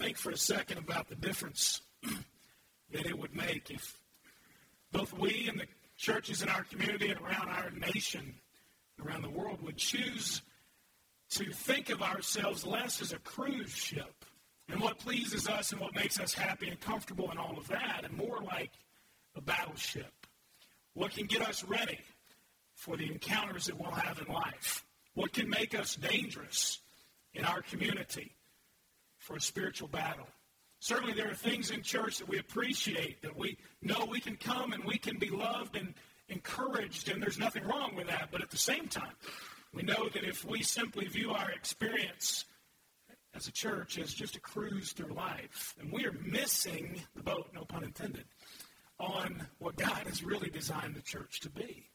think for a second about the difference that it would make if both we and the churches in our community and around our nation, around the world, would choose to think of ourselves less as a cruise ship and what pleases us and what makes us happy and comfortable and all of that, and more like a battleship. What can get us ready for the encounters that we'll have in life? What can make us dangerous in our community for a spiritual battle? Certainly, there are things in church that we appreciate, that we know we can come and we can be loved and encouraged, and there's nothing wrong with that. But at the same time, we know that if we simply view our experience as a church as just a cruise through life, and we are missing the boat, no pun intended, on what God has really designed the church to be.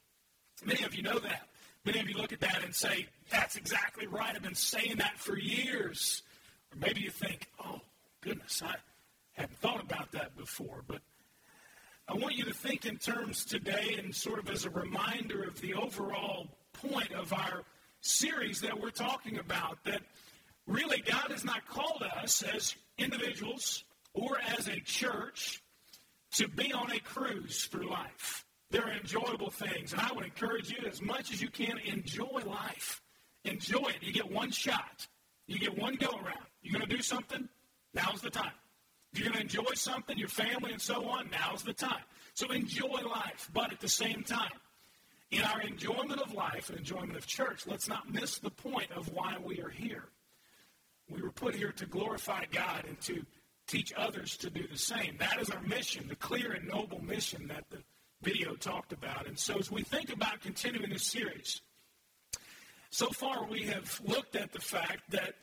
Many of you know that. Many of you look at that and say, that's exactly right. I've been saying that for years. Maybe you think, oh, goodness, I hadn't thought about that before. But I want you to think in terms today and sort of as a reminder of the overall point of our series that we're talking about that really God has not called us as individuals or as a church to be on a cruise through life. There are enjoyable things, and I would encourage you as much as you can enjoy life. Enjoy it. You get one shot. You get one go around. You're going to do something? Now's the time. You're going to enjoy something, your family and so on, now's the time. So enjoy life, but at the same time, in our enjoyment of life and enjoyment of church, let's not miss the point of why we are here. We were put here to glorify God and to teach others to do the same. That is our mission, the clear and noble mission that the video talked about. And so as we think about continuing this series, so far we have looked at the fact that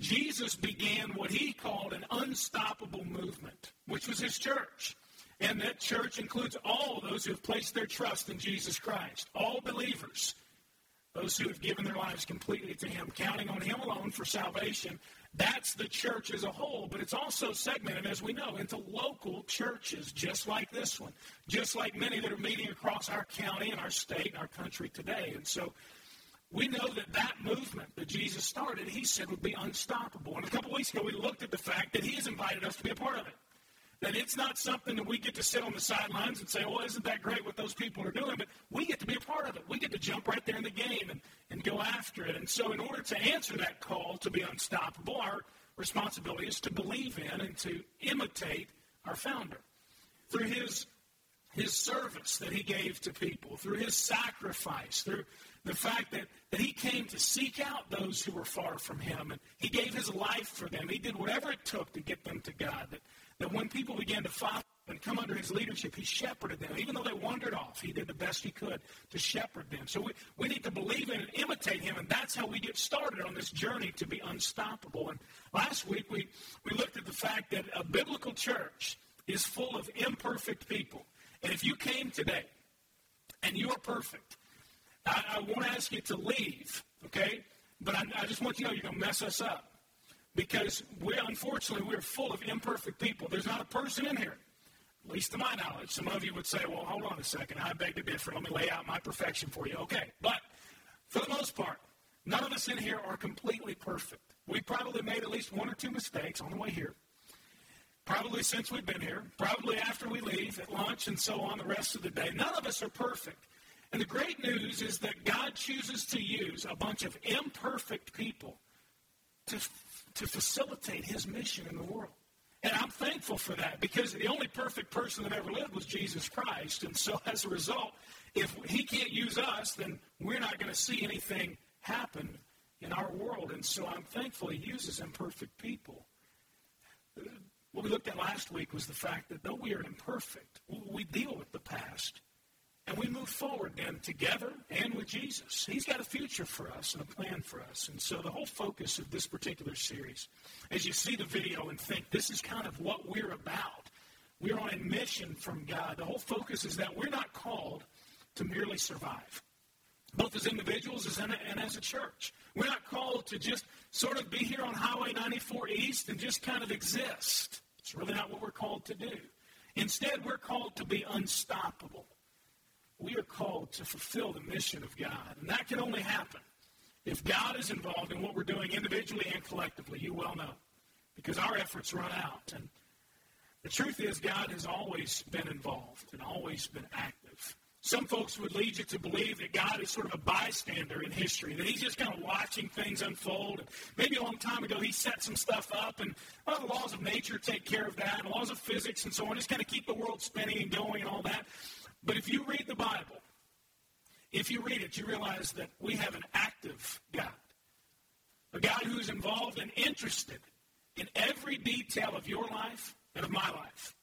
Jesus began what he called an unstoppable movement, which was his church. And that church includes all those who have placed their trust in Jesus Christ, all believers, those who have given their lives completely to him, counting on him alone for salvation. That's the church as a whole, but it's also segmented, as we know, into local churches, just like this one, just like many that are meeting across our county and our state and our country today. And so we know that that movement that Jesus started, he said would be unstoppable. And a couple weeks ago, we looked at the fact that he has invited us to be a part of it. That it's not something that we get to sit on the sidelines and say, well, isn't that great what those people are doing? But we get to be a part of it. We get to jump right there in the game and, and go after it. And so, in order to answer that call to be unstoppable, our responsibility is to believe in and to imitate our founder. Through his, his service that he gave to people, through his sacrifice, through the fact that, that he came to seek out those who were far from him, and he gave his life for them. He did whatever it took to get them to God. That that when people began to follow and come under his leadership, he shepherded them. Even though they wandered off, he did the best he could to shepherd them. So we, we need to believe in and imitate him, and that's how we get started on this journey to be unstoppable. And last week we, we looked at the fact that a biblical church is full of imperfect people. And if you came today and you are perfect, I, I won't ask you to leave, okay? But I, I just want you to know you're going to mess us up because we unfortunately we're full of imperfect people. There's not a person in here, at least to my knowledge. Some of you would say, "Well, hold on a second. I beg to differ. Let me lay out my perfection for you." Okay, but for the most part, none of us in here are completely perfect. We probably made at least one or two mistakes on the way here. Probably since we've been here, probably after we leave at lunch and so on the rest of the day. None of us are perfect. And the great news is that God chooses to use a bunch of imperfect people to to facilitate his mission in the world. And I'm thankful for that because the only perfect person that ever lived was Jesus Christ. And so as a result, if he can't use us, then we're not going to see anything happen in our world. And so I'm thankful he uses imperfect people. What we looked at last week was the fact that though we are imperfect, we deal with the past. And we move forward then together and with Jesus. He's got a future for us and a plan for us. And so the whole focus of this particular series, as you see the video and think this is kind of what we're about, we're on a mission from God. The whole focus is that we're not called to merely survive, both as individuals and as a church. We're not called to just sort of be here on Highway 94 East and just kind of exist. It's really not what we're called to do. Instead, we're called to be unstoppable we are called to fulfill the mission of God. And that can only happen if God is involved in what we're doing individually and collectively. You well know because our efforts run out. And the truth is, God has always been involved and always been active. Some folks would lead you to believe that God is sort of a bystander in history, that he's just kind of watching things unfold. Maybe a long time ago he set some stuff up, and well, the laws of nature take care of that, and laws of physics and so on, just kind of keep the world spinning and going and all that. But if you read the Bible, if you read it, you realize that we have an active God, a God who's involved and interested in every detail of your life and of my life.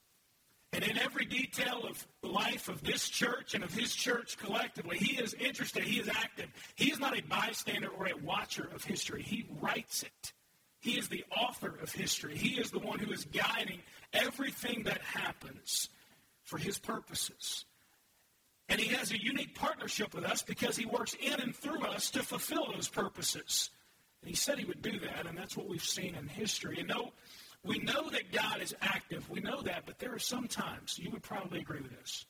And in every detail of the life of this church and of his church collectively, he is interested, he is active. He is not a bystander or a watcher of history, he writes it. He is the author of history. He is the one who is guiding everything that happens for his purposes. And he has a unique partnership with us because he works in and through us to fulfill those purposes. And he said he would do that, and that's what we've seen in history. And no, we know that God is active. We know that, but there are some times, you would probably agree with this,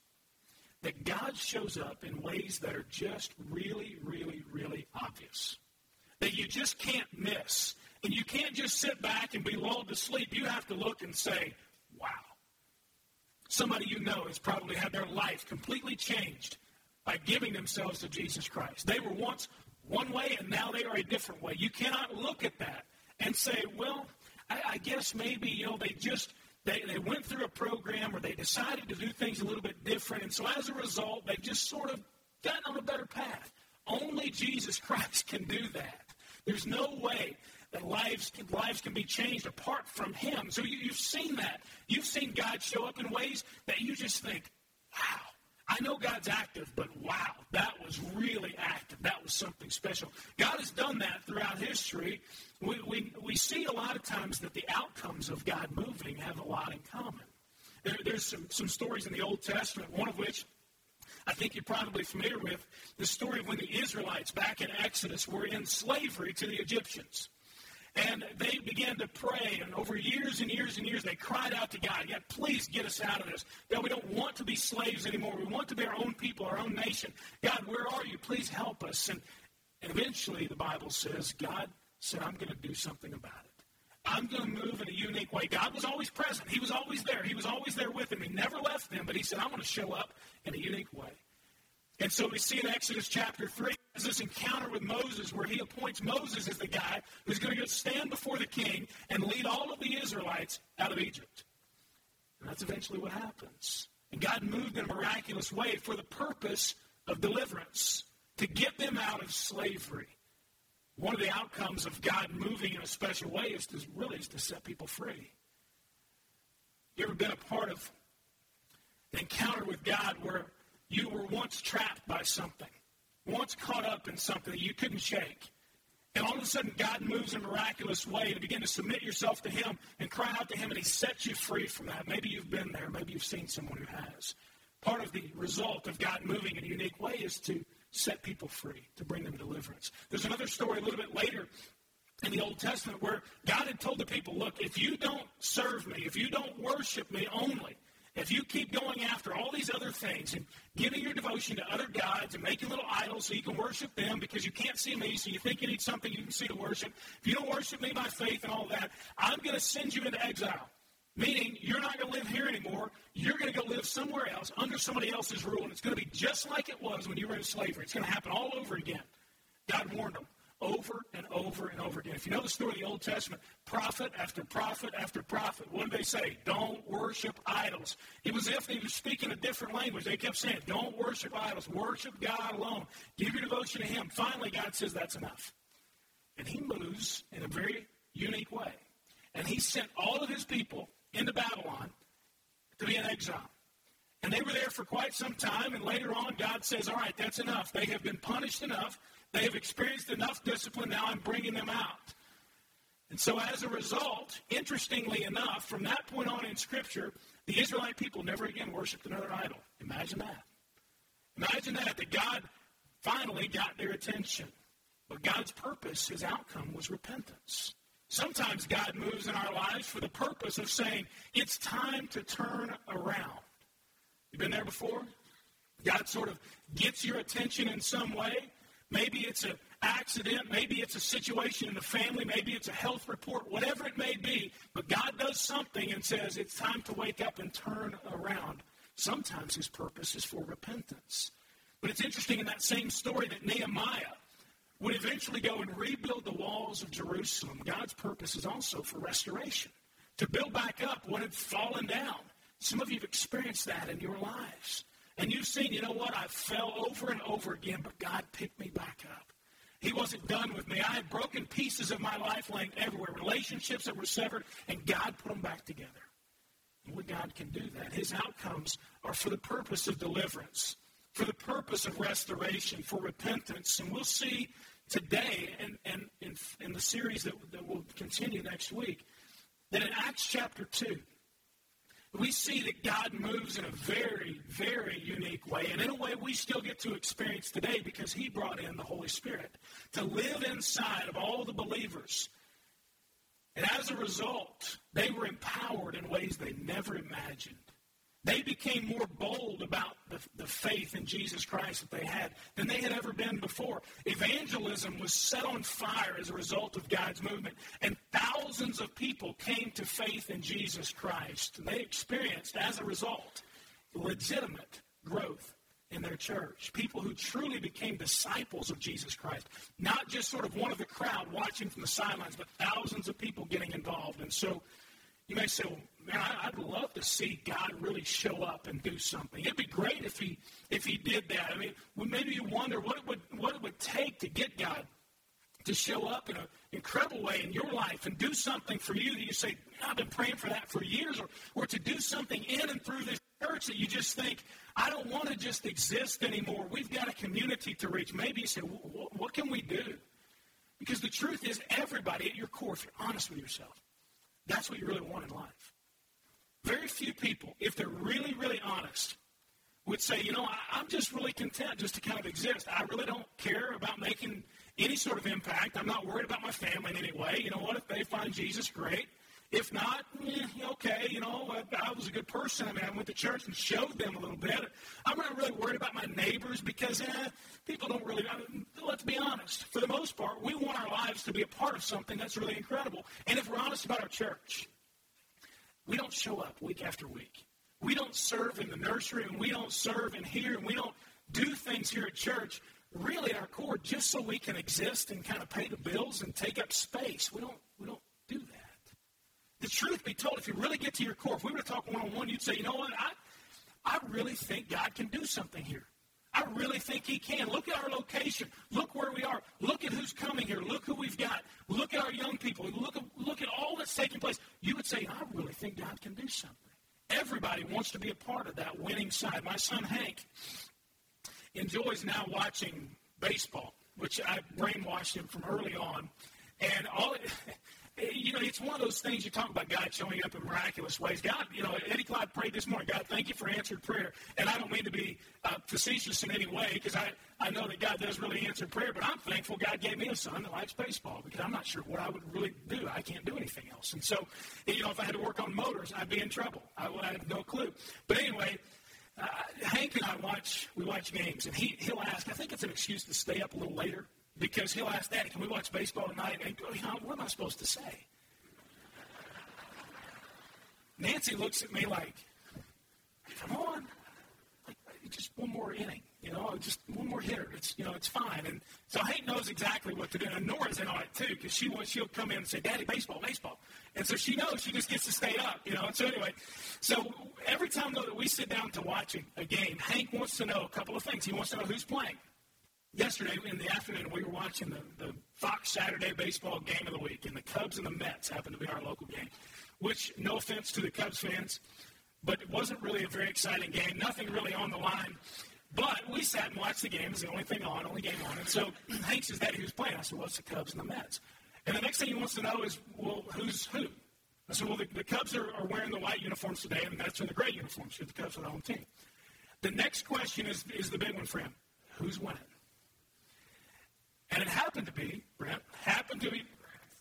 that God shows up in ways that are just really, really, really obvious. That you just can't miss. And you can't just sit back and be lulled to sleep. You have to look and say, wow. Somebody you know has probably had their life completely changed by giving themselves to Jesus Christ. They were once one way and now they are a different way. You cannot look at that and say, well, I, I guess maybe, you know, they just they, they went through a program or they decided to do things a little bit different. And so as a result, they've just sort of gotten on a better path. Only Jesus Christ can do that. There's no way that lives can, lives can be changed apart from Him. So you, you've seen that. You've seen God show up in ways that you just think, wow, I know God's active, but wow, that was really active. That was something special. God has done that throughout history. We, we, we see a lot of times that the outcomes of God moving have a lot in common. There, there's some, some stories in the Old Testament, one of which I think you're probably familiar with the story of when the Israelites back in Exodus were in slavery to the Egyptians. And they began to pray, and over years and years and years, they cried out to God, God, please get us out of this. God, we don't want to be slaves anymore. We want to be our own people, our own nation. God, where are you? Please help us. And, and eventually, the Bible says, God said, I'm going to do something about it. I'm going to move in a unique way. God was always present. He was always there. He was always there with them. He never left them, but he said, I'm going to show up in a unique way. And so we see in Exodus chapter 3, there's this encounter with Moses where he appoints Moses as the guy who's going to go stand before the king and lead all of the Israelites out of Egypt. And that's eventually what happens. And God moved in a miraculous way for the purpose of deliverance, to get them out of slavery. One of the outcomes of God moving in a special way is to really is to set people free. You ever been a part of an encounter with God where you were once trapped by something, once caught up in something that you couldn't shake. And all of a sudden, God moves in a miraculous way to begin to submit yourself to Him and cry out to Him, and He sets you free from that. Maybe you've been there. Maybe you've seen someone who has. Part of the result of God moving in a unique way is to set people free, to bring them deliverance. There's another story a little bit later in the Old Testament where God had told the people, look, if you don't serve me, if you don't worship me only, if you keep going after all these other things and giving your devotion to other gods and making little idols so you can worship them because you can't see me, so you think you need something you can see to worship, if you don't worship me by faith and all that, I'm going to send you into exile. Meaning, you're not going to live here anymore. You're going to go live somewhere else under somebody else's rule, and it's going to be just like it was when you were in slavery. It's going to happen all over again. God warned them over and over and over again. If you know the story of the Old Testament, prophet after prophet after prophet, what did they say? Don't worship idols. It was as if they were speaking a different language. They kept saying, Don't worship idols. Worship God alone. Give your devotion to Him. Finally, God says that's enough. And He moves in a very unique way. And He sent all of His people into Babylon to be in exile. And they were there for quite some time, and later on, God says, All right, that's enough. They have been punished enough. They have experienced enough discipline. Now I'm bringing them out. And so, as a result, interestingly enough, from that point on in Scripture, the Israelite people never again worshiped another idol. Imagine that. Imagine that, that God finally got their attention. But God's purpose, his outcome, was repentance. Sometimes God moves in our lives for the purpose of saying, it's time to turn around. You've been there before? God sort of gets your attention in some way. Maybe it's an accident, maybe it's a situation in the family, maybe it's a health report, whatever it may be, but God does something and says it's time to wake up and turn around. Sometimes his purpose is for repentance. But it's interesting in that same story that Nehemiah would eventually go and rebuild the walls of Jerusalem. God's purpose is also for restoration, to build back up what had fallen down. Some of you have experienced that in your lives. And you've seen, you know what, I fell over and over again, but God picked me back up. He wasn't done with me. I had broken pieces of my life laying everywhere, relationships that were severed, and God put them back together. What God can do that. His outcomes are for the purpose of deliverance, for the purpose of restoration, for repentance. And we'll see today and, and in, in the series that, that will continue next week that in Acts chapter 2, we see that God moves in a very, very unique way, and in a way we still get to experience today because He brought in the Holy Spirit to live inside of all the believers. And as a result, they were empowered in ways they never imagined. They became more bold about the, the faith in Jesus Christ that they had than they had ever been before. Evangelism was set on fire as a result of God's movement, and thousands of people came to faith in Jesus Christ. And they experienced, as a result, legitimate growth in their church. People who truly became disciples of Jesus Christ. Not just sort of one of the crowd watching from the sidelines, but thousands of people getting involved. And so you may say, well, man, I'd love to see God really show up and do something. It'd be great if he if he did that. I mean, well, maybe you wonder what it would what it would take to get God to show up in an incredible way in your life and do something for you that you say, I've been praying for that for years, or, or to do something in and through this church that you just think, I don't want to just exist anymore. We've got a community to reach. Maybe you say, what can we do? Because the truth is, everybody at your core, if you're honest with yourself, that's what you really want in life. Very few people, if they're really, really honest, would say, you know, I, am just really content just to kind of exist. I really don't care about making any sort of impact. I'm not worried about my family in any way. You know what? If they find Jesus, great. If not, eh, okay, you know, I, I, was a good person. I mean, I went to church and showed them a little bit. I'm not really worried about my neighbors because eh, people don't really, I mean, let's be honest. For the most part, we want our lives to be a part of something that's really incredible. And if we're honest about our church, we don't show up week after week. We don't serve in the nursery and we don't serve in here and we don't do things here at church really at our core just so we can exist and kind of pay the bills and take up space. We don't we don't. The truth be told, if you really get to your core, if we were to talk one on one, you'd say, you know what, I I really think God can do something here. I really think he can. Look at our location. Look where we are. Look at who's coming here. Look who we've got. Look at our young people. Look at, look at all that's taking place. You would say, I really think God can do something. Everybody wants to be a part of that winning side. My son Hank enjoys now watching baseball, which I brainwashed him from early on. And all you know, it's one of those things you talk about God showing up in miraculous ways. God, you know, Eddie Clyde prayed this morning, God, thank you for answered prayer. And I don't mean to be uh, facetious in any way because I, I know that God does really answer prayer, but I'm thankful God gave me a son that likes baseball because I'm not sure what I would really do. I can't do anything else. And so, you know, if I had to work on motors, I'd be in trouble. I, I have no clue. But anyway, uh, Hank and I watch, we watch games, and he, he'll ask, I think it's an excuse to stay up a little later because he'll ask Daddy, can we watch baseball tonight? And you know, what am I supposed to say? Nancy looks at me like, come on, like, uh, just one more inning, you know, just one more hitter. It's, you know, it's fine. And so Hank knows exactly what to do. And Nora's in on it too, because she wants, she'll come in and say, Daddy, baseball, baseball. And so she knows she just gets to stay up, you know. And so anyway, so every time though that we sit down to watch a game, Hank wants to know a couple of things. He wants to know who's playing. Yesterday in the afternoon, we were watching the, the Fox Saturday baseball game of the week, and the Cubs and the Mets happened to be our local game which, no offense to the Cubs fans, but it wasn't really a very exciting game. Nothing really on the line. But we sat and watched the game. It was the only thing on, only game on. And so Hank says, Daddy, who's playing? I said, well, it's the Cubs and the Mets. And the next thing he wants to know is, well, who's who? I said, well, the, the Cubs are, are, wearing the white uniforms today, and the Mets are the gray uniforms because the Cubs are the home team. The next question is, is the big one for him. Who's winning? And it happened to be, Brent, happened to be,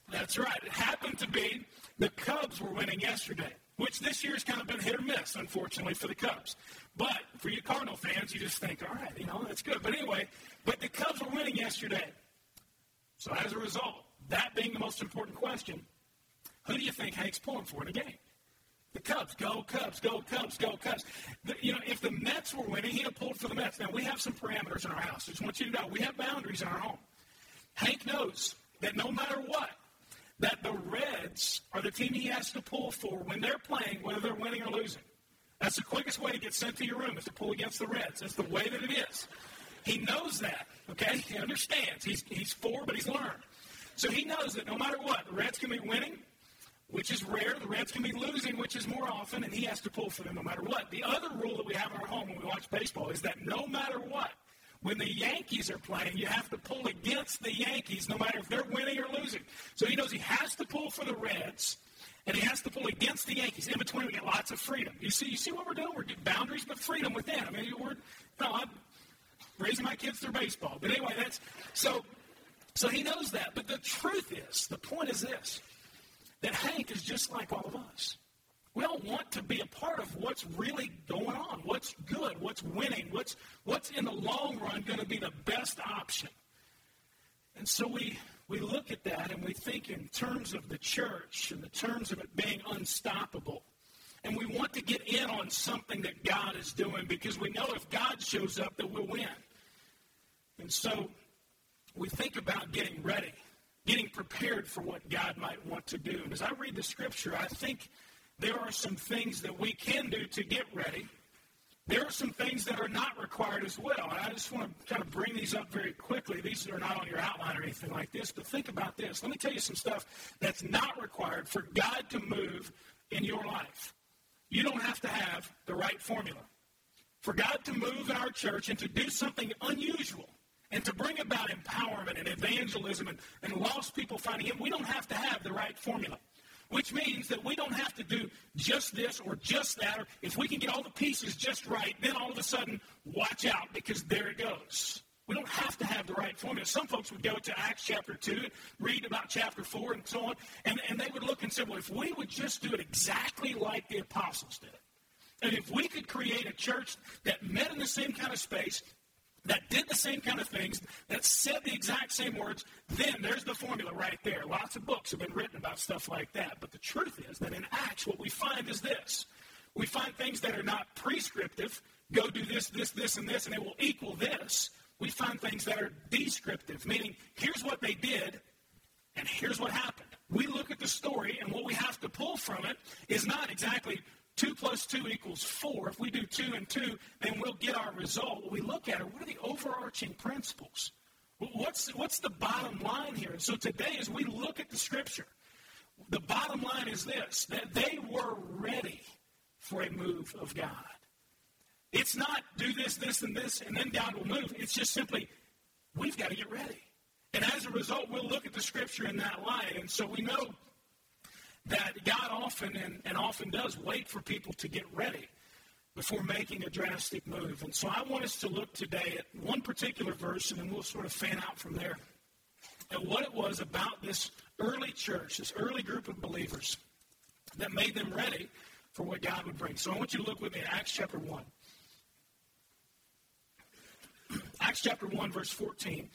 that's right, it happened to be the Cubs were winning yesterday, which this year has kind of been hit or miss, unfortunately, for the Cubs. But for you Cardinal fans, you just think, all right, you know, that's good. But anyway, but the Cubs were winning yesterday. So as a result, that being the most important question, who do you think Hank's pulling for in the game? The Cubs. Go Cubs, go Cubs, go Cubs. The, you know, if the Mets were winning, he'd have pulled for the Mets. Now, we have some parameters in our house. I just want you to know we have boundaries in our home. Hank knows that no matter what, that the Reds are the team he has to pull for when they're playing, whether they're winning or losing. That's the quickest way to get sent to your room is to pull against the Reds. That's the way that it is. He knows that, okay? He understands. He's, he's four, but he's learned. So he knows that no matter what, the Reds can be winning, which is rare. The Reds can be losing, which is more often, and he has to pull for them no matter what. The other rule that we have in our home when we watch baseball is that no matter what, when the Yankees are playing, you have to pull against the Yankees no matter if they're winning or losing. So he knows he has to pull for the Reds, and he has to pull against the Yankees. In between, we get lots of freedom. You see, you see what we're doing? We're getting boundaries, but freedom within. I mean, we're no, I'm raising my kids through baseball. But anyway, that's so. So he knows that. But the truth is, the point is this: that Hank is just like all of us. We all want to be a part of what's really going on, what's good, what's winning, what's what's in the long run going to be the best option. And so we we look at that and we think in terms of the church, in the terms of it being unstoppable. And we want to get in on something that God is doing because we know if God shows up that we'll win. And so we think about getting ready, getting prepared for what God might want to do. And as I read the scripture, I think there are some things that we can do to get ready there are some things that are not required as well. And I just want to kind of bring these up very quickly. These are not on your outline or anything like this, but think about this. Let me tell you some stuff that's not required for God to move in your life. You don't have to have the right formula. For God to move in our church and to do something unusual and to bring about empowerment and evangelism and, and lost people finding Him, we don't have to have the right formula which means that we don't have to do just this or just that, or if we can get all the pieces just right, then all of a sudden, watch out because there it goes. We don't have to have the right formula. Some folks would go to Acts chapter 2 and read about chapter 4 and so on, and, and they would look and say, well, if we would just do it exactly like the apostles did, and if we could create a church that met in the same kind of space, that did the same kind of things, that said the exact same words, then there's the formula right there. Lots of books have been written about stuff like that. But the truth is that in Acts, what we find is this we find things that are not prescriptive go do this, this, this, and this, and it will equal this. We find things that are descriptive, meaning here's what they did, and here's what happened. We look at the story, and what we have to pull from it is not exactly 2 plus 2 equals 4. If we do 2 and 2, then we'll get our result. What we look at are what are the overarching principles? What's, what's the bottom line here? And so today, as we look at the scripture, the bottom line is this that they were ready for a move of God. It's not do this, this, and this, and then God will move. It's just simply, we've got to get ready. And as a result, we'll look at the scripture in that light. And so we know that God often and, and often does wait for people to get ready before making a drastic move. And so I want us to look today at one particular verse, and then we'll sort of fan out from there, at what it was about this early church, this early group of believers that made them ready for what God would bring. So I want you to look with me at Acts chapter 1. Acts chapter 1, verse 14.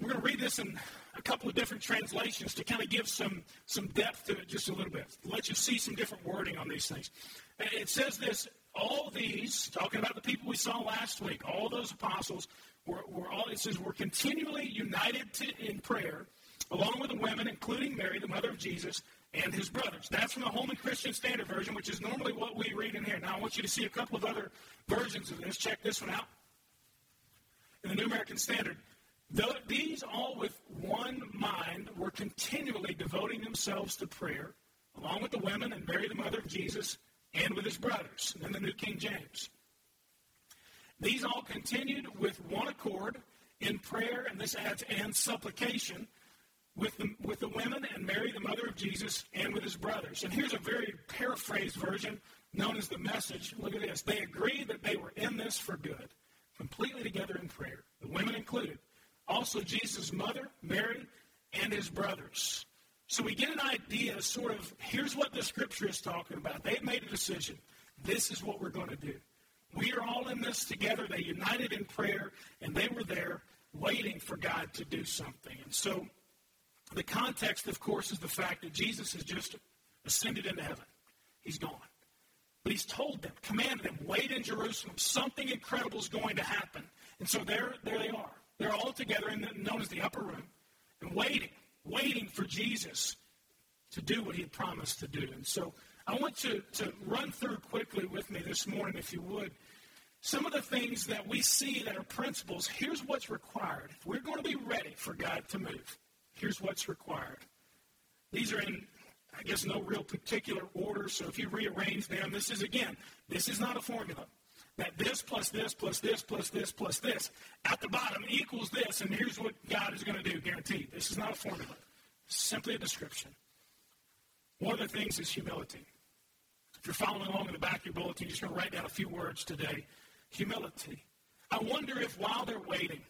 We're going to read this in a couple of different translations to kind of give some, some depth to it just a little bit, let you see some different wording on these things. It says this all these, talking about the people we saw last week, all those apostles were, were all, it says, were continually united to, in prayer, along with the women, including Mary, the mother of Jesus, and his brothers. That's from the Holman Christian Standard Version, which is normally what we read in here. Now, I want you to see a couple of other versions of this. Check this one out. In the New American Standard, Though these all with one mind were continually devoting themselves to prayer, along with the women and Mary, the mother of Jesus, and with his brothers, and the New King James. These all continued with one accord in prayer, and this adds and supplication with the, with the women and Mary, the mother of Jesus, and with his brothers. And here's a very paraphrased version known as the message. Look at this. They agreed that they were in this for good, completely together in prayer, the women included also Jesus' mother, Mary, and his brothers. So we get an idea, sort of, here's what the scripture is talking about. They've made a decision. This is what we're going to do. We are all in this together. They united in prayer, and they were there waiting for God to do something. And so the context, of course, is the fact that Jesus has just ascended into heaven. He's gone. But he's told them, commanded them, wait in Jerusalem. Something incredible is going to happen. And so there, there they are. They're all together in the, known as the upper room and waiting, waiting for Jesus to do what he had promised to do. And so I want to, to run through quickly with me this morning, if you would, some of the things that we see that are principles. Here's what's required. If we're going to be ready for God to move, here's what's required. These are in, I guess, no real particular order. So if you rearrange them, this is, again, this is not a formula. That this plus this plus this plus this plus this at the bottom equals this, and here's what God is going to do, guaranteed. This is not a formula. Simply a description. One of the things is humility. If you're following along in the back of your bulletin, you're just going to write down a few words today. Humility. I wonder if while they're waiting,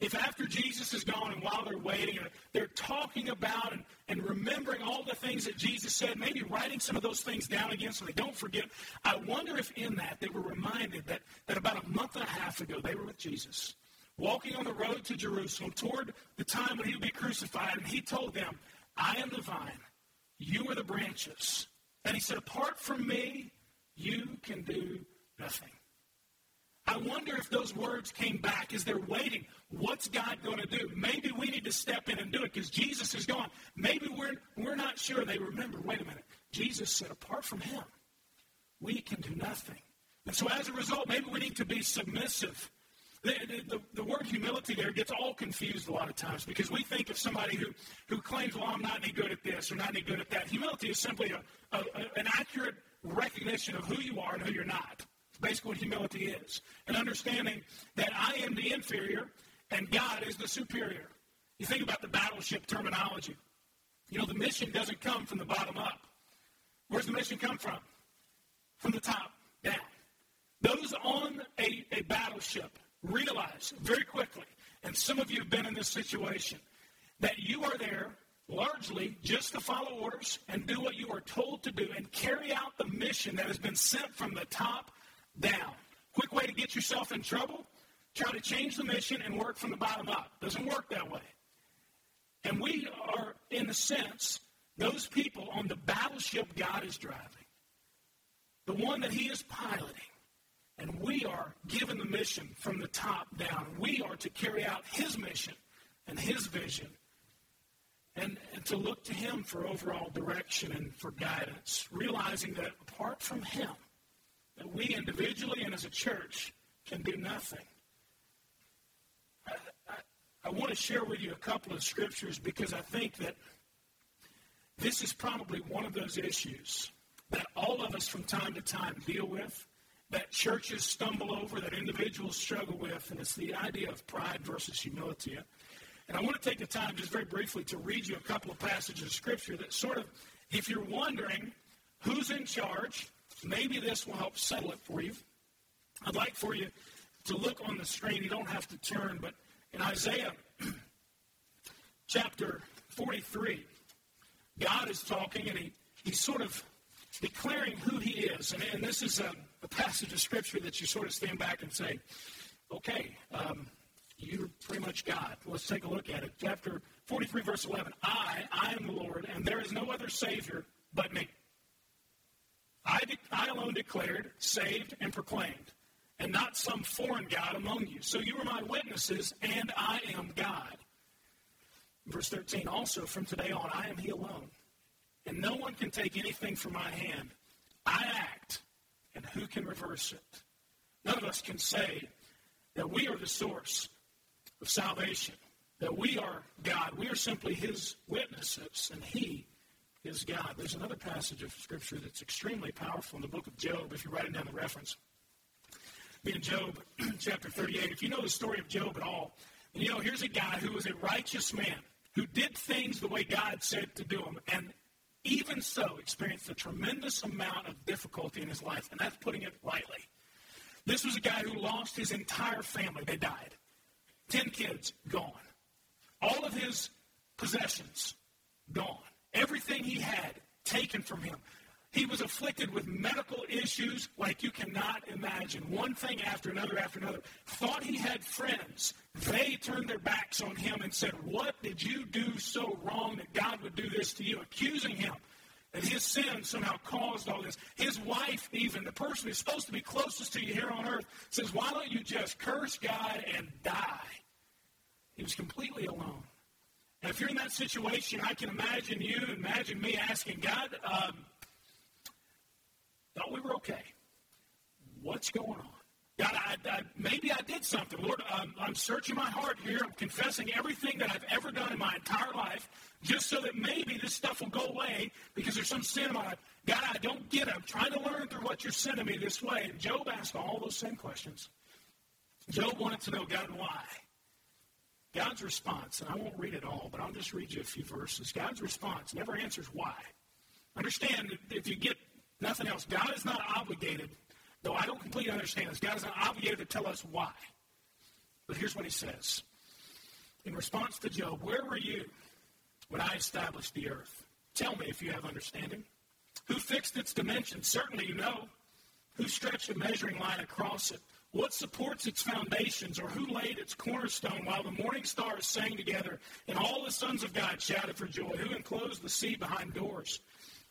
if after Jesus is gone and while they're waiting, and they're talking about and, and remembering all the things that Jesus said, maybe writing some of those things down again so they don't forget. I wonder if in that they were reminded that, that about a month and a half ago they were with Jesus, walking on the road to Jerusalem toward the time when he would be crucified, and he told them, I am the vine, you are the branches. And he said, Apart from me, you can do nothing. I wonder if those words came back as they're waiting. What's God going to do? Maybe we need to step in and do it because Jesus is gone. Maybe we're, we're not sure. They remember, wait a minute. Jesus said, apart from him, we can do nothing. And so as a result, maybe we need to be submissive the, the, the, word humility there gets all confused a lot of times because we think of somebody who, who claims, well, I'm not any good at this or not any good at that. Humility is simply a, a, a, an accurate recognition of who you are and who you're not. Basically what humility is. And understanding that I am the inferior and God is the superior. You think about the battleship terminology. You know, the mission doesn't come from the bottom up. Where's the mission come from? From the top down. Those on a, a battleship realize very quickly, and some of you have been in this situation, that you are there largely just to follow orders and do what you are told to do and carry out the mission that has been sent from the top down. Quick way to get yourself in trouble? Try to change the mission and work from the bottom up. Doesn't work that way. And we are, in a sense, those people on the battleship God is driving, the one that He is piloting. And we are given the mission from the top down. We are to carry out his mission and his vision and, and to look to him for overall direction and for guidance, realizing that apart from him, that we individually and as a church can do nothing. I, I, I want to share with you a couple of scriptures because I think that this is probably one of those issues that all of us from time to time deal with that churches stumble over, that individuals struggle with, and it's the idea of pride versus humility. And I want to take the time just very briefly to read you a couple of passages of Scripture that sort of, if you're wondering who's in charge, maybe this will help settle it for you. I'd like for you to look on the screen. You don't have to turn, but in Isaiah chapter 43, God is talking and he, he's sort of declaring who he is. And, and this is a, a, passage of scripture that you sort of stand back and say, okay, um, you're pretty much God. Let's take a look at it. Chapter 43, verse 11. I, I am the Lord, and there is no other Savior but me. I, de- I alone declared, saved, and proclaimed, and not some foreign God among you. So you are my witnesses, and I am God. Verse 13, also from today on, I am He alone and no one can take anything from my hand. I act, and who can reverse it? None of us can say that we are the source of salvation, that we are God. We are simply His witnesses, and He is God. There's another passage of Scripture that's extremely powerful in the book of Job, if you're writing down the reference. In Job chapter 38, if you know the story of Job at all, you know, here's a guy who was a righteous man who did things the way God said to do them, and even so, experienced a tremendous amount of difficulty in his life, and that's putting it lightly. This was a guy who lost his entire family. They died. Ten kids, gone. All of his possessions, gone. Everything he had, taken from him. He was afflicted with medical issues like you cannot imagine. One thing after another after another. Thought he had friends. They turned their backs on him and said, What did you do so wrong that God would do this to you? Accusing him that his sin somehow caused all this. His wife, even, the person who's supposed to be closest to you here on earth, says, Why don't you just curse God and die? He was completely alone. And if you're in that situation, I can imagine you, imagine me asking God, um, thought we were okay. What's going on? God, I, I, maybe I did something. Lord, I'm, I'm searching my heart here. I'm confessing everything that I've ever done in my entire life just so that maybe this stuff will go away because there's some sin in my life. God, I don't get it. I'm trying to learn through what you're sending me this way. And Job asked all those same questions. Job wanted to know, God, why? God's response, and I won't read it all, but I'll just read you a few verses. God's response never answers why. Understand, if you get Nothing else. God is not obligated, though I don't completely understand this, God is not obligated to tell us why. But here's what he says. In response to Job, where were you when I established the earth? Tell me if you have understanding. Who fixed its dimensions? Certainly you know. Who stretched a measuring line across it? What supports its foundations, or who laid its cornerstone while the morning stars sang together and all the sons of God shouted for joy? Who enclosed the sea behind doors?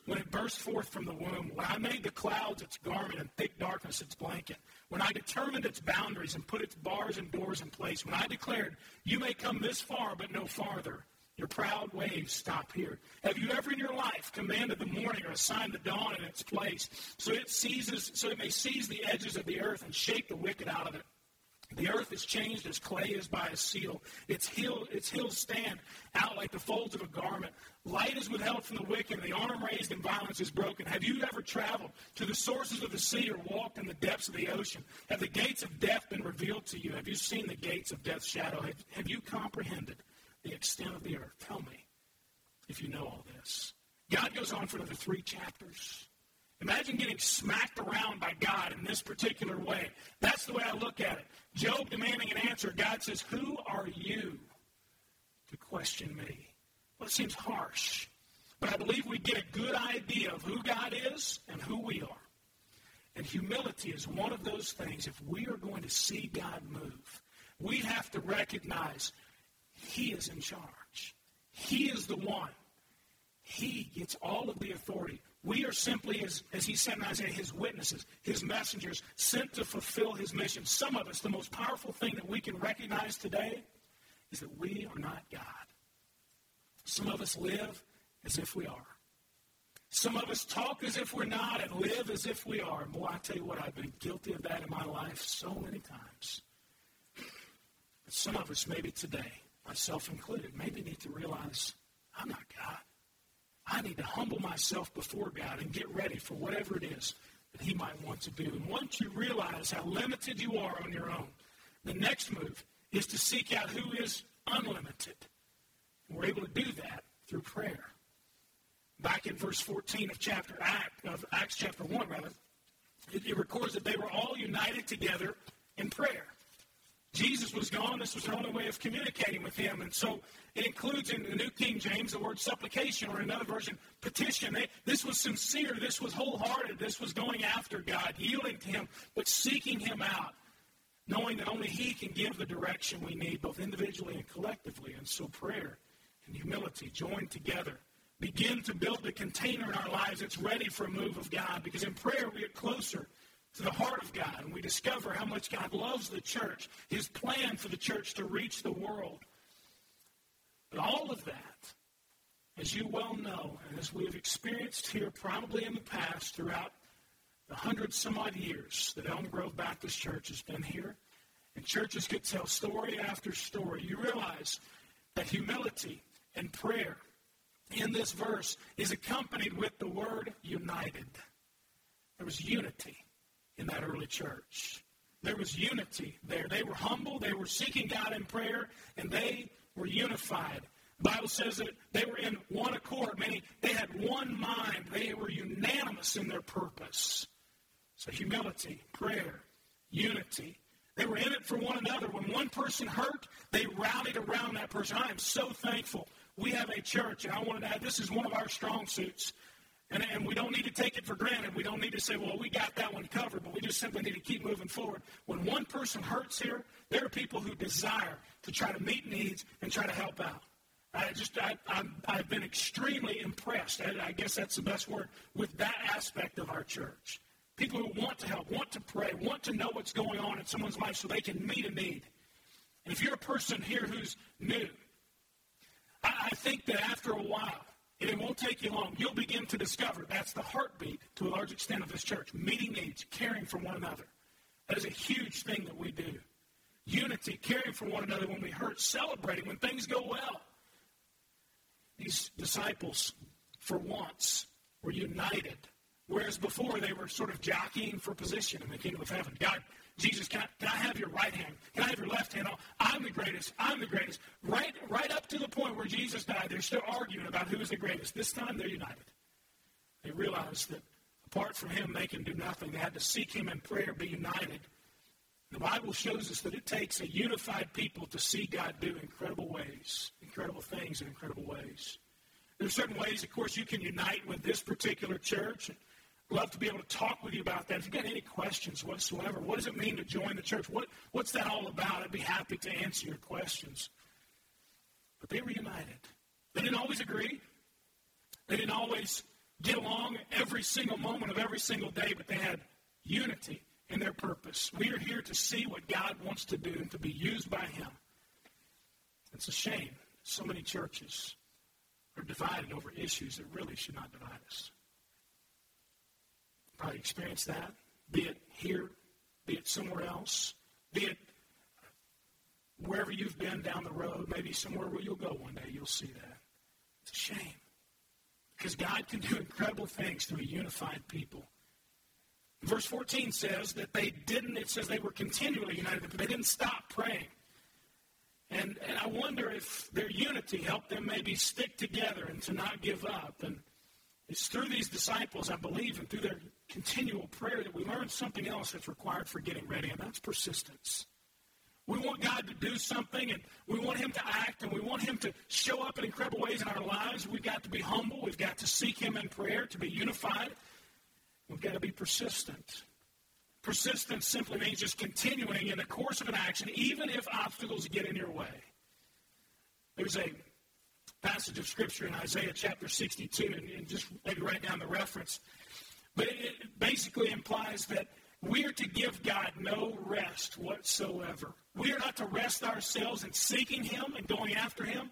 when it burst forth from the womb, when I made the clouds its garment and thick darkness its blanket, when I determined its boundaries and put its bars and doors in place, when I declared, You may come this far, but no farther. Your proud waves stop here. Have you ever in your life commanded the morning or assigned the dawn in its place, so it seizes, so it may seize the edges of the earth and shake the wicked out of it? The earth is changed as clay is by a seal. Its, its hills stand out like the folds of a garment. Light is withheld from the wicked, and the arm raised in violence is broken. Have you ever traveled to the sources of the sea or walked in the depths of the ocean? Have the gates of death been revealed to you? Have you seen the gates of death's shadow? Have, have you comprehended the extent of the earth? Tell me if you know all this. God goes on for another three chapters. Imagine getting smacked around by God in this particular way. That's the way I look at it. Job demanding an answer. God says, Who are you to question me? Well, it seems harsh, but I believe we get a good idea of who God is and who we are. And humility is one of those things. If we are going to see God move, we have to recognize He is in charge. He is the one. He gets all of the authority. We are simply, as, as he said in Isaiah, his witnesses, his messengers, sent to fulfill his mission. Some of us, the most powerful thing that we can recognize today is that we are not God. Some of us live as if we are. Some of us talk as if we're not and live as if we are. Boy, I tell you what, I've been guilty of that in my life so many times. But some of us, maybe today, myself included, maybe need to realize I'm not God. I need to humble myself before God and get ready for whatever it is that He might want to do. And once you realize how limited you are on your own, the next move is to seek out who is unlimited. And we're able to do that through prayer. Back in verse 14 of chapter Act, of Acts chapter 1, rather, it, it records that they were all united together in prayer. Jesus was gone. This was the only way of communicating with him. And so it includes in the New King James the word supplication, or another version, petition. This was sincere. This was wholehearted. This was going after God, yielding to Him, but seeking Him out, knowing that only He can give the direction we need, both individually and collectively. And so prayer and humility joined together begin to build the container in our lives that's ready for a move of God. Because in prayer, we get closer to the heart of God, and we discover how much God loves the church, His plan for the church to reach the world. But all of that, as you well know, and as we have experienced here probably in the past throughout the hundred some odd years that Elm Grove Baptist Church has been here, and churches could tell story after story, you realize that humility and prayer in this verse is accompanied with the word united. There was unity in that early church. There was unity there. They were humble, they were seeking God in prayer, and they were unified. The Bible says that they were in one accord, meaning they had one mind. They were unanimous in their purpose. So humility, prayer, unity. They were in it for one another. When one person hurt, they rallied around that person. I am so thankful. We have a church, and I wanted to add this is one of our strong suits. And, and we don't need to take it for granted. We don't need to say, well, we got that one covered, but we just simply need to keep moving forward. When one person hurts here, there are people who desire to try to meet needs and try to help out. I just, I, i have been extremely impressed. I, I guess that's the best word with that aspect of our church. People who want to help, want to pray, want to know what's going on in someone's life so they can meet a need. And if you're a person here who's new, I, I think that after a while, and it won't take you long. You'll begin to discover that's the heartbeat to a large extent of this church meeting needs, caring for one another. That is a huge thing that we do. Unity, caring for one another when we hurt, celebrating when things go well. These disciples, for once, were united, whereas before they were sort of jockeying for position in the kingdom of heaven. God, Jesus, can I, can I have your right hand? Can I have your left hand? Oh, I'm the greatest. I'm the greatest. Right, right up to the point where Jesus died, they're still arguing about who is the greatest. This time they're united. They realize that apart from him, they can do nothing. They had to seek him in prayer, be united. The Bible shows us that it takes a unified people to see God do incredible ways, incredible things in incredible ways. There are certain ways, of course, you can unite with this particular church love to be able to talk with you about that. If you've got any questions whatsoever, what does it mean to join the church? What, what's that all about? I'd be happy to answer your questions. But they were united. They didn't always agree. They didn't always get along every single moment of every single day, but they had unity in their purpose. We are here to see what God wants to do and to be used by Him. It's a shame so many churches are divided over issues that really should not divide us probably experienced that, be it here, be it somewhere else, be it wherever you've been down the road, maybe somewhere where you'll go one day, you'll see that. It's a shame. Because God can do incredible things through a unified people. Verse 14 says that they didn't, it says they were continually united, but they didn't stop praying. And, and I wonder if their unity helped them maybe stick together and to not give up. And it's through these disciples, I believe, and through their continual prayer that we learn something else that's required for getting ready, and that's persistence. We want God to do something, and we want Him to act, and we want Him to show up in incredible ways in our lives. We've got to be humble. We've got to seek Him in prayer to be unified. We've got to be persistent. Persistence simply means just continuing in the course of an action, even if obstacles get in your way. There's a passage of Scripture in Isaiah chapter 62, and, and just maybe write down the reference. But it basically implies that we are to give God no rest whatsoever. We are not to rest ourselves in seeking Him and going after Him.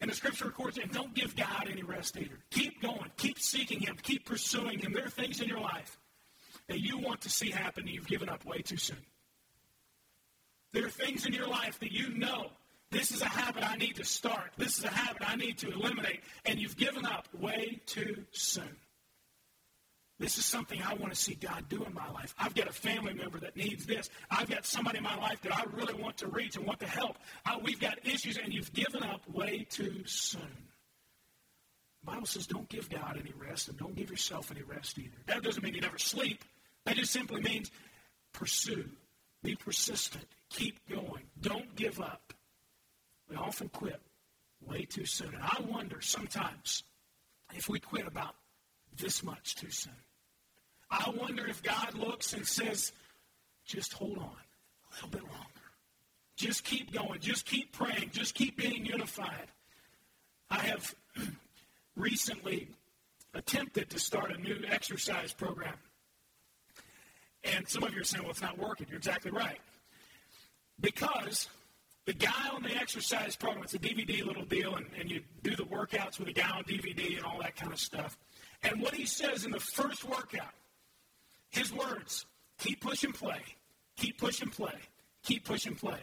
And the scripture records, and don't give God any rest either. Keep going. Keep seeking Him. Keep pursuing Him. There are things in your life that you want to see happen and you've given up way too soon. There are things in your life that you know this is a habit I need to start. This is a habit I need to eliminate. And you've given up way too soon. This is something I want to see God do in my life. I've got a family member that needs this. I've got somebody in my life that I really want to reach and want to help. Uh, we've got issues, and you've given up way too soon. The Bible says don't give God any rest, and don't give yourself any rest either. That doesn't mean you never sleep. That just simply means pursue, be persistent, keep going, don't give up. We often quit way too soon. And I wonder sometimes if we quit about this much too soon. I wonder if God looks and says, just hold on a little bit longer. Just keep going. Just keep praying. Just keep being unified. I have recently attempted to start a new exercise program. And some of you are saying, well, it's not working. You're exactly right. Because the guy on the exercise program, it's a DVD little deal, and, and you do the workouts with a guy on DVD and all that kind of stuff. And what he says in the first workout his words keep pushing play, keep pushing play, keep pushing play.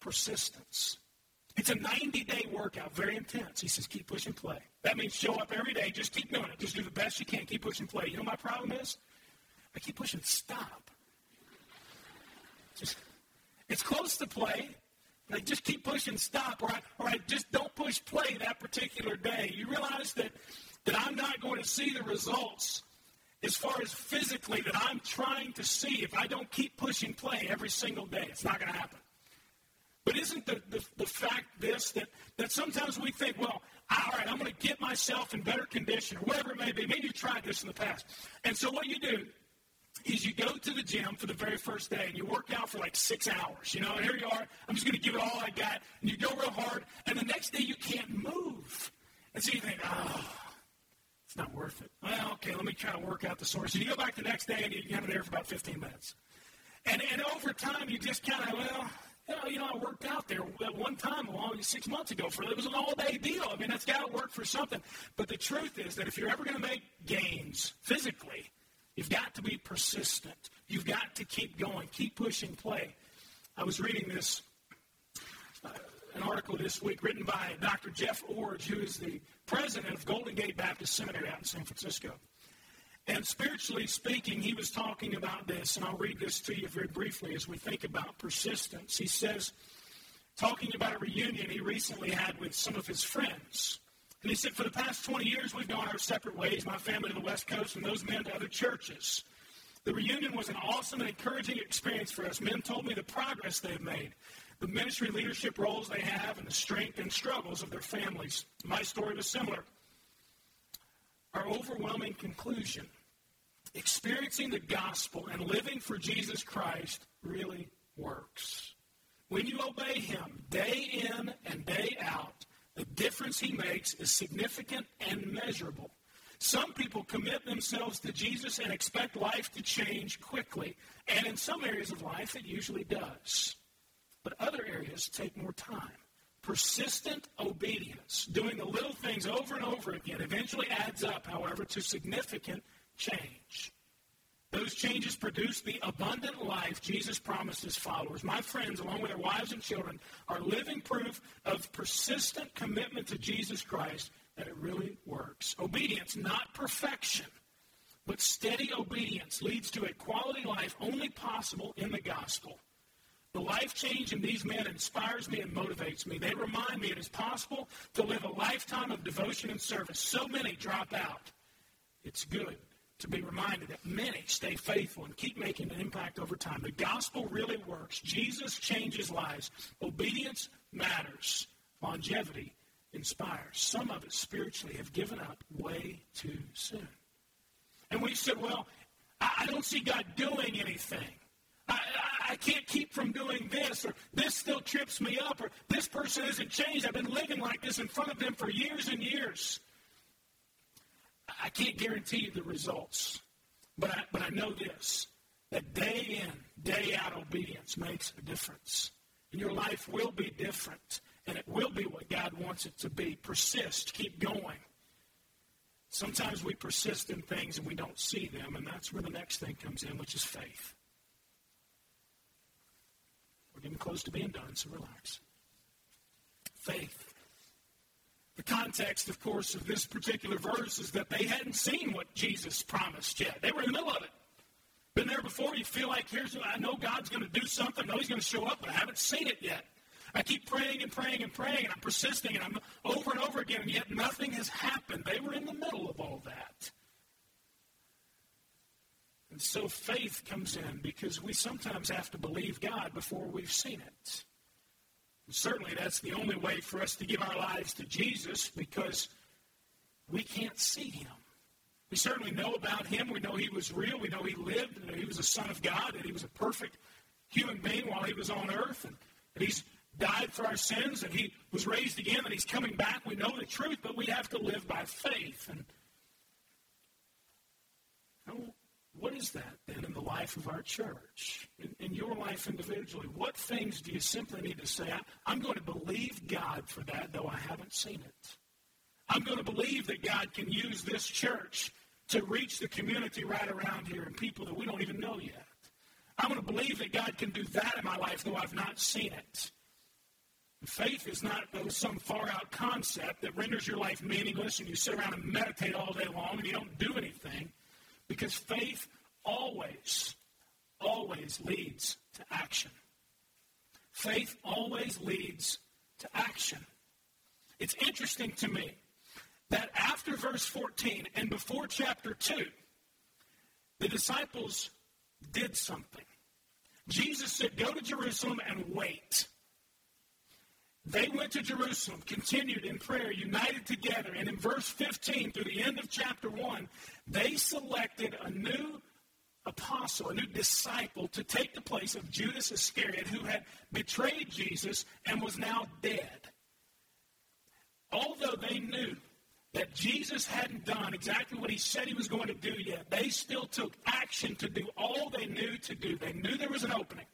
Persistence. It's a 90 day workout, very intense. He says, keep pushing play. That means show up every day, just keep doing it. Just do the best you can, keep pushing play. You know my problem is? I keep pushing stop. Just, it's close to play. Like just keep pushing stop, or I, or I just don't push play that particular day. You realize that, that I'm not going to see the results as far as physically that I'm trying to see if I don't keep pushing play every single day. It's not going to happen. But isn't the, the, the fact this that, that sometimes we think, well, all right, I'm going to get myself in better condition or whatever it may be. Maybe you've tried this in the past. And so what you do is you go to the gym for the very first day and you work out for like six hours. You know, and here you are. I'm just going to give it all I got. And you go real hard. And the next day you can't move. And so you think, oh, it's not worth it. Well, okay, let me try to work out the source. And you go back the next day and you have it there for about 15 minutes. And, and over time, you just kind of, well, you know, I worked out there one time along six months ago for it was an all day deal. I mean, that's got to work for something. But the truth is that if you're ever going to make gains physically, you've got to be persistent. You've got to keep going, keep pushing play. I was reading this uh, an article this week written by Dr. Jeff Iorg, who is the president of Golden Gate Baptist Seminary out in San Francisco. And spiritually speaking, he was talking about this, and I'll read this to you very briefly as we think about persistence. He says, talking about a reunion he recently had with some of his friends. And he said, For the past 20 years, we've gone our separate ways, my family to the West Coast, and those men to other churches. The reunion was an awesome and encouraging experience for us. Men told me the progress they've made, the ministry leadership roles they have, and the strength and struggles of their families. My story was similar. Our overwhelming conclusion experiencing the gospel and living for Jesus Christ really works. When you obey Him day in and day out, the difference He makes is significant and measurable. Some people commit themselves to Jesus and expect life to change quickly. And in some areas of life, it usually does. But other areas take more time. Persistent obedience, doing the little things over and over again, eventually adds up, however, to significant change. Those changes produce the abundant life Jesus promised his followers. My friends, along with their wives and children, are living proof of persistent commitment to Jesus Christ that it really works. Obedience, not perfection, but steady obedience leads to a quality life only possible in the gospel. The life change in these men inspires me and motivates me. They remind me it is possible to live a lifetime of devotion and service. So many drop out. It's good to be reminded that many stay faithful and keep making an impact over time. The gospel really works. Jesus changes lives. Obedience matters. Longevity inspires. Some of us spiritually have given up way too soon. And we said, well, I, don't see God doing anything. I, I, I can't keep from doing this, or this still trips me up, or this person isn't changed. I've been living like this in front of them for years and years. I can't guarantee you the results, but I, but I know this that day in, day out obedience makes a difference. And your life will be different, and it will be what God wants it to be. Persist, keep going. Sometimes we persist in things and we don't see them, and that's where the next thing comes in, which is faith. We're getting close to being done, so relax. Faith. The context, of course, of this particular verse is that they hadn't seen what Jesus promised yet. They were in the middle of it. Been there before, you feel like, here's, I know God's going to do something. I know He's going to show up, but I haven't seen it yet. I keep praying and praying and praying, and I'm persisting, and I'm over and over again, and yet nothing has happened. They were in the middle of all that. And so faith comes in because we sometimes have to believe God before we've seen it. Certainly, that's the only way for us to give our lives to Jesus because we can't see him. We certainly know about him. We know he was real. We know he lived, that he was a son of God, that he was a perfect human being while he was on earth, and that he's died for our sins, and he was raised again, and he's coming back. We know the truth, but we have to live by faith. And what is that then in the life of our church, in, in your life individually? What things do you simply need to say, I, am going to believe God for that, though I haven't seen it? I'm going to believe that God can use this church to reach the community right around here and people that we don't even know yet. I'm going to believe that God can do that in my life, though I've not seen it. Faith is not some far out concept that renders your life meaningless and you sit around and meditate all day long and you don't do anything. Because faith always, always leads to action. Faith always leads to action. It's interesting to me that after verse 14 and before chapter 2, the disciples did something. Jesus said, Go to Jerusalem and wait. They went to Jerusalem, continued in prayer, united together. And in verse 15 through the end of chapter 1, they selected a new apostle, a new disciple to take the place of Judas Iscariot, who had betrayed Jesus and was now dead. Although they knew that Jesus hadn't done exactly what he said he was going to do yet, they still took action to do all they knew to do. They knew there was an opening.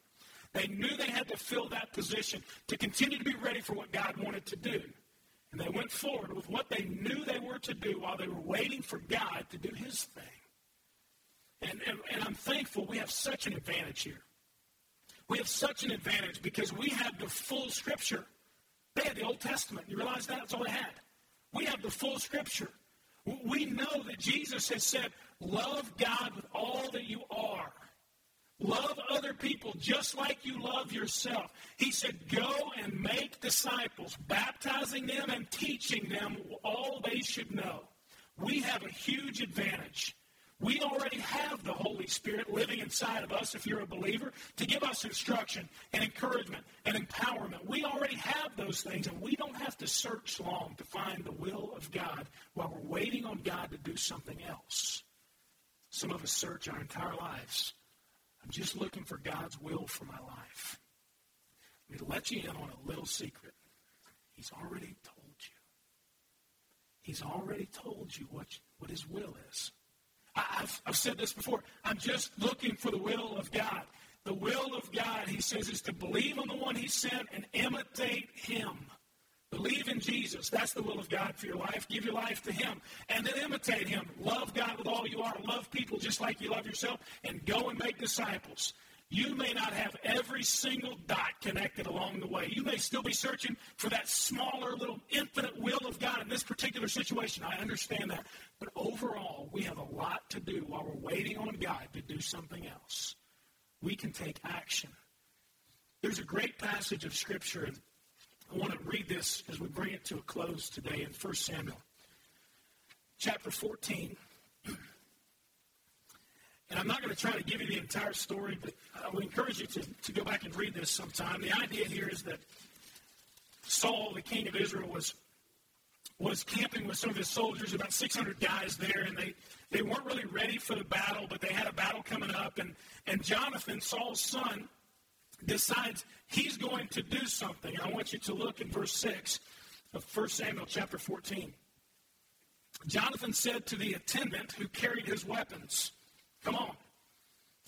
They knew they had to fill that position to continue to be ready for what God wanted to do. And they went forward with what they knew they were to do while they were waiting for God to do his thing. And, and, and I'm thankful we have such an advantage here. We have such an advantage because we have the full scripture. They had the Old Testament. You realize that? That's all they had. We have the full scripture. We know that Jesus has said, Love God with all that you are. Love other people just like you love yourself. He said, Go and make disciples, baptizing them and teaching them all they should know. We have a huge advantage. We already have the Holy Spirit living inside of us, if you're a believer, to give us instruction and encouragement and empowerment. We already have those things, and we don't have to search long to find the will of God while we're waiting on God to do something else. Some of us search our entire lives. I'm just looking for God's will for my life. Let me let you in on a little secret. He's already told you. He's already told you what, what his will is. I've, I've said this before. I'm just looking for the will of God. The will of God, he says, is to believe on the one he sent and imitate him. Believe in Jesus. That's the will of God for your life. Give your life to Him. And then imitate Him. Love God with all you are. Love people just like you love yourself. And go and make disciples. You may not have every single dot connected along the way. You may still be searching for that smaller, little infinite will of God in this particular situation. I understand that. But overall, we have a lot to do while we're waiting on God to do something else. We can take action. There's a great passage of Scripture. I want to read this as we bring it to a close today in 1 Samuel, chapter 14. And I'm not going to try to give you the entire story, but I would encourage you to, to go back and read this sometime. The idea here is that Saul, the king of Israel, was was camping with some of his soldiers, about 600 guys there, and they, they weren't really ready for the battle, but they had a battle coming up. And, and Jonathan, Saul's son, decides he's going to do something. I want you to look in verse 6 of 1 Samuel chapter 14. Jonathan said to the attendant who carried his weapons, Come on.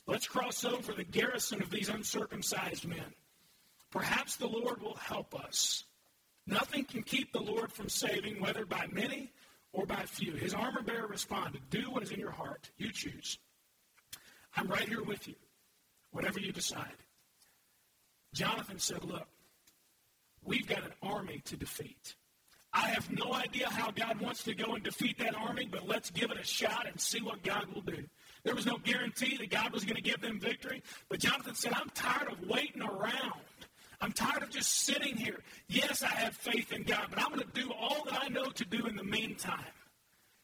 Let's cross over the garrison of these uncircumcised men. Perhaps the Lord will help us. Nothing can keep the Lord from saving, whether by many or by few. His armor bearer responded, Do what is in your heart. You choose. I'm right here with you, whatever you decide. Jonathan said, Look, we've got an army to defeat. I have no idea how God wants to go and defeat that army, but let's give it a shot and see what God will do. There was no guarantee that God was going to give them victory. But Jonathan said, I'm tired of waiting around. I'm tired of just sitting here. Yes, I have faith in God, but I'm going to do all that I know to do in the meantime.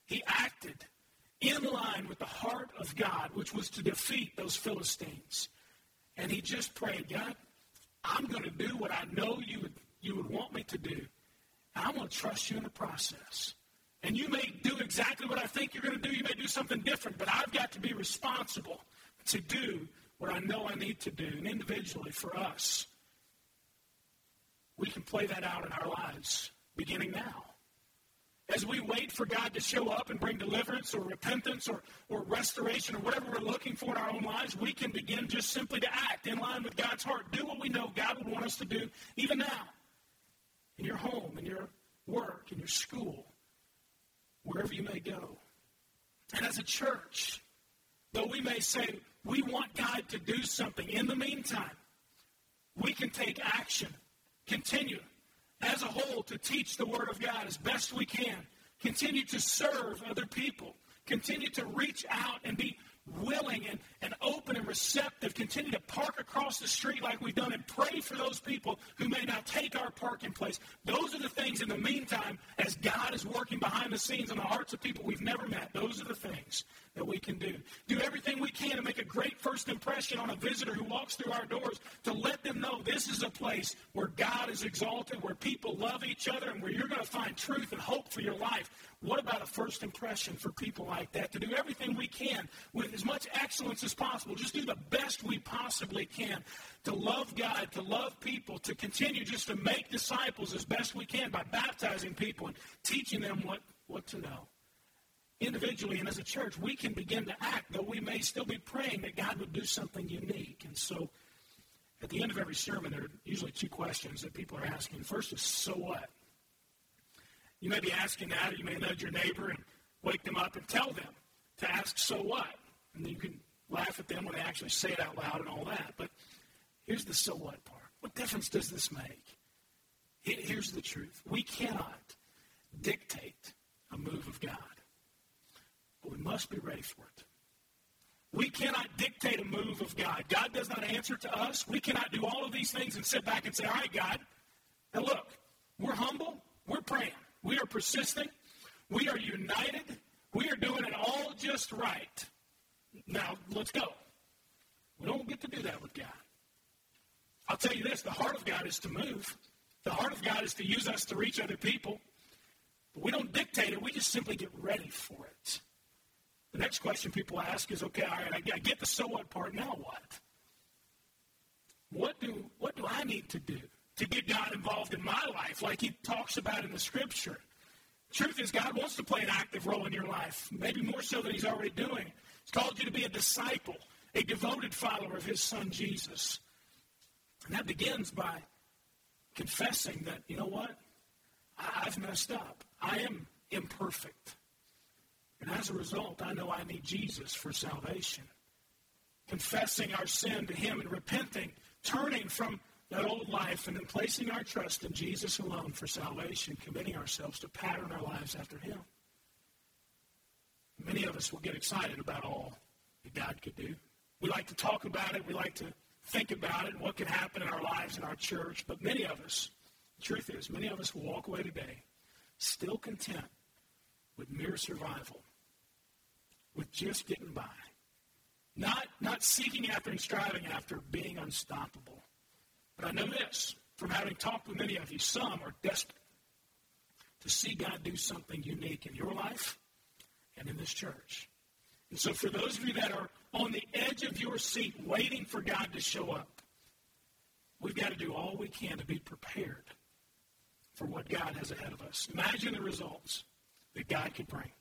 He acted in line with the heart of God, which was to defeat those Philistines. And he just prayed, God, I'm going to do what I know you would, you would want me to do. And I'm going to trust you in the process. And you may do exactly what I think you're going to do. You may do something different, but I've got to be responsible to do what I know I need to do. And individually, for us, we can play that out in our lives beginning now. As we wait for God to show up and bring deliverance or repentance or, or restoration or whatever we're looking for in our own lives, we can begin just simply to act in line with God's heart. Do what we know God would want us to do, even now, in your home, in your work, in your school, wherever you may go. And as a church, though we may say we want God to do something, in the meantime, we can take action, continue as a whole to teach the Word of God as best we can, continue to serve other people, continue to reach out and be willing and, and open and receptive, continue to park across the street like we've done and pray for those people who may not take our parking place. Those are the things in the meantime, as God is working behind the scenes in the hearts of people we've never met, those are the things that we can do. Do everything we can to make a great first impression on a visitor who walks through our doors to let them know this is a place where God is exalted, where people love each other, and where you're going to find truth and hope for your life. What about a first impression for people like that? To do everything we can with as much excellence as possible. Just do the best we possibly can to love God, to love people, to continue just to make disciples as best we can by baptizing people and teaching them what, what to know individually and as a church, we can begin to act, though we may still be praying that God would do something unique. And so at the end of every sermon, there are usually two questions that people are asking. First is, so what? You may be asking that, or you may nudge your neighbor and wake them up and tell them to ask, so what? And you can laugh at them when they actually say it out loud and all that. But here's the so what part. What difference does this make? Here's the truth. We cannot dictate a move of God but we must be ready for it. We cannot dictate a move of God. God does not answer to us. We cannot do all of these things and sit back and say, all right, God, now look, we're humble, we're praying, we are persisting, we are united, we are doing it all just right. Now, let's go. We don't get to do that with God. I'll tell you this the heart of God is to move. The heart of God is to use us to reach other people. But we don't dictate it, we just simply get ready for it. The next question people ask is, okay, all right, I get the so what part. Now what? What do what do I need to do to get God involved in my life, like He talks about in the Scripture? Truth is, God wants to play an active role in your life, maybe more so than He's already doing. He's called you to be a disciple, a devoted follower of His Son Jesus, and that begins by confessing that you know what, I've messed up. I am imperfect. And as a result, I know I need Jesus for salvation. Confessing our sin to Him and repenting, turning from that old life and then placing our trust in Jesus alone for salvation, committing ourselves to pattern our lives after Him. Many of us will get excited about all that God could do. We like to talk about it. We like to think about it and what could happen in our lives in our church. But many of us, the truth is, many of us will walk away today still content with mere survival, with just getting by. Not, not seeking after and striving after being unstoppable. But I know this from having talked with many of you, some are desperate to see God do something unique in your life and in this church. And so, for those of you that are on the edge of your seat waiting for God to show up, we've got to do all we can to be prepared for what God has ahead of us. Imagine the results that God could bring.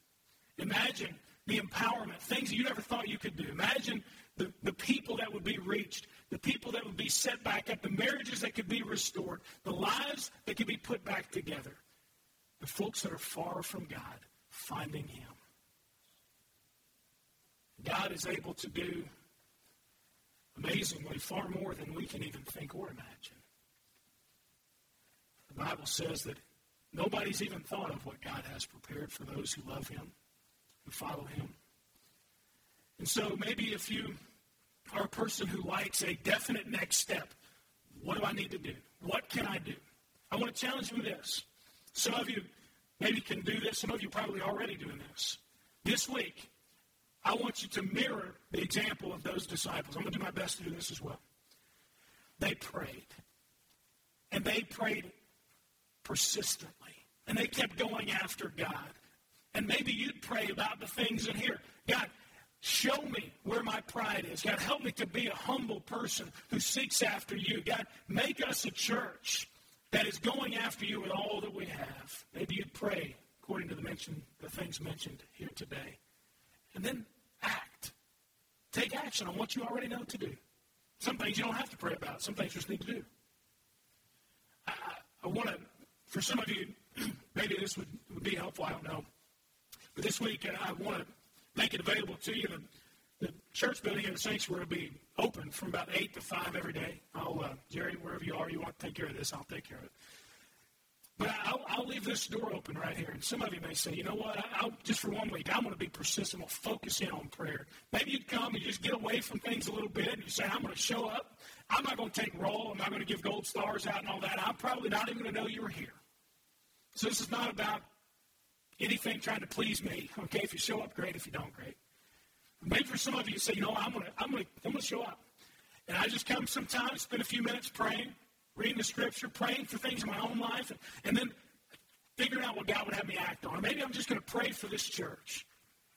Imagine the empowerment, things you never thought you could do. Imagine the, the people that would be reached, the people that would be set back up, the marriages that could be restored, the lives that could be put back together, the folks that are far from God finding Him. God is able to do amazingly far more than we can even think or imagine. The Bible says that Nobody's even thought of what God has prepared for those who love Him, who follow Him. And so maybe if you are a person who likes a definite next step, what do I need to do? What can I do? I want to challenge you with this. Some of you maybe can do this. Some of you probably already doing this. This week, I want you to mirror the example of those disciples. I'm going to do my best to do this as well. They prayed. And they prayed persistently. And they kept going after God. And maybe you'd pray about the things in here. God, show me where my pride is. God, help me to be a humble person who seeks after you. God, make us a church that is going after you with all that we have. Maybe you'd pray according to the mention, the things mentioned here today. And then. Take action on what you already know to do. Some things you don't have to pray about. Some things you just need to do. I, I want to, for some of you, maybe this would, would be helpful. I don't know. But this week, I want to make it available to you. The, the church building and the sanctuary will be open from about 8 to 5 every day. I'll, uh, Jerry, wherever you are, you want to take care of this, I'll take care of it. But I'll, I'll, leave this door open right here. And some of you may say, you know what, I'll, just for one week, I'm going to be persistent. I'll focus in on prayer. Maybe you'd come and just get away from things a little bit and you say, I'm going to show up. I'm not going to take roll. I'm not going to give gold stars out and all that. I'm probably not even going to know you were here. So this is not about anything trying to please me. Okay, if you show up, great. If you don't, great. Maybe for some of you, say, you know, I'm gonna, I'm gonna, I'm gonna show up, and I just come sometimes, spend a few minutes praying, reading the scripture, praying for things in my own life, and, and then figuring out what God would have me act on. Maybe I'm just going to pray for this church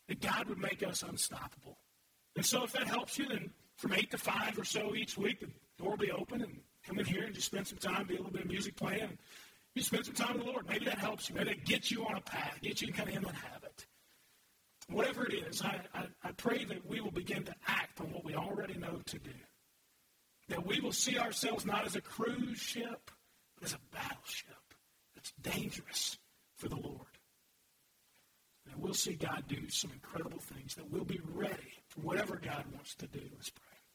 that God would make us unstoppable. And so, if that helps you, then from eight to five or so each week, the door will be open, and come in here and just spend some time, be a little bit of music playing. You spend some time with the Lord. Maybe that helps you. Maybe that gets you on a path, gets you kind of in that habit. Whatever it is, I, I, I pray that we will begin to act on what we already know to do. That we will see ourselves not as a cruise ship, but as a battleship that's dangerous for the Lord. And we'll see God do some incredible things, that we'll be ready for whatever God wants to do. Let's pray.